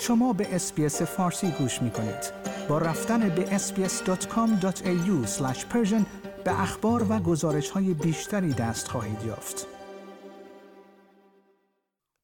شما به اسپیس فارسی گوش می کنید. با رفتن به sbs.com.au به اخبار و گزارش های بیشتری دست خواهید یافت.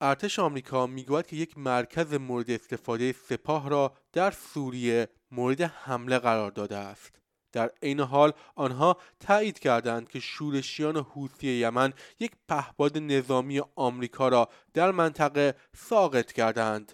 ارتش آمریکا می‌گوید که یک مرکز مورد استفاده سپاه را در سوریه مورد حمله قرار داده است. در عین حال آنها تایید کردند که شورشیان حوثی یمن یک پهپاد نظامی آمریکا را در منطقه ساقط کردند.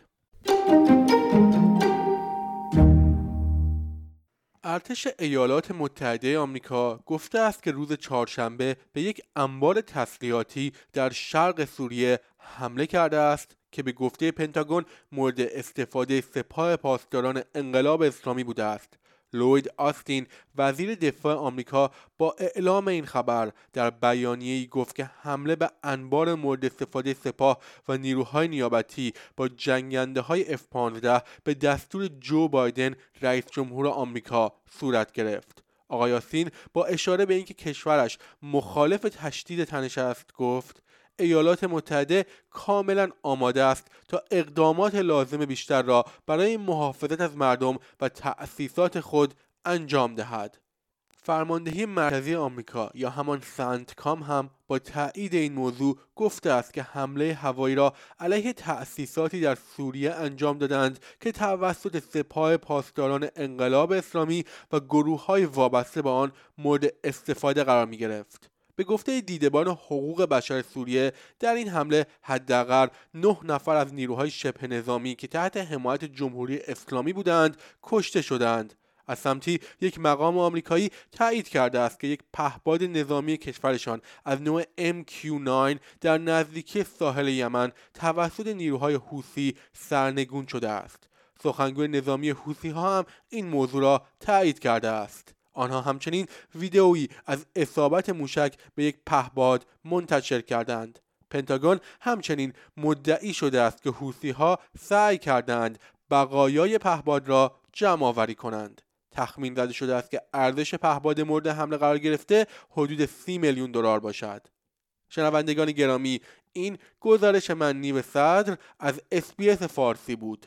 ارتش ایالات متحده آمریکا گفته است که روز چهارشنبه به یک انبار تسلیحاتی در شرق سوریه حمله کرده است که به گفته پنتاگون مورد استفاده سپاه پاسداران انقلاب اسلامی بوده است. لوید آستین وزیر دفاع آمریکا با اعلام این خبر در بیانیه‌ای گفت که حمله به انبار مورد استفاده سپاه و نیروهای نیابتی با جنگنده های F-15 به دستور جو بایدن رئیس جمهور آمریکا صورت گرفت. آقای آستین با اشاره به اینکه کشورش مخالف تشدید تنش است گفت ایالات متحده کاملا آماده است تا اقدامات لازم بیشتر را برای محافظت از مردم و تأسیسات خود انجام دهد. فرماندهی مرکزی آمریکا یا همان سنتکام هم با تایید این موضوع گفته است که حمله هوایی را علیه تأسیساتی در سوریه انجام دادند که توسط سپاه پاسداران انقلاب اسلامی و گروه های وابسته به آن مورد استفاده قرار می گرفت. به گفته دیدبان حقوق بشر سوریه در این حمله حداقل نه نفر از نیروهای شبه نظامی که تحت حمایت جمهوری اسلامی بودند کشته شدند. از سمتی یک مقام آمریکایی تایید کرده است که یک پهباد نظامی کشورشان از نوع MQ9 در نزدیکی ساحل یمن توسط نیروهای حوثی سرنگون شده است. سخنگوی نظامی حوثی ها هم این موضوع را تایید کرده است. آنها همچنین ویدئویی از اصابت موشک به یک پهباد منتشر کردند. پنتاگون همچنین مدعی شده است که حوثی ها سعی کردند بقایای پهباد را جمع آوری کنند. تخمین زده شده است که ارزش پهباد مورد حمله قرار گرفته حدود سی میلیون دلار باشد. شنوندگان گرامی این گزارش مینو صدر از SBS فارسی بود.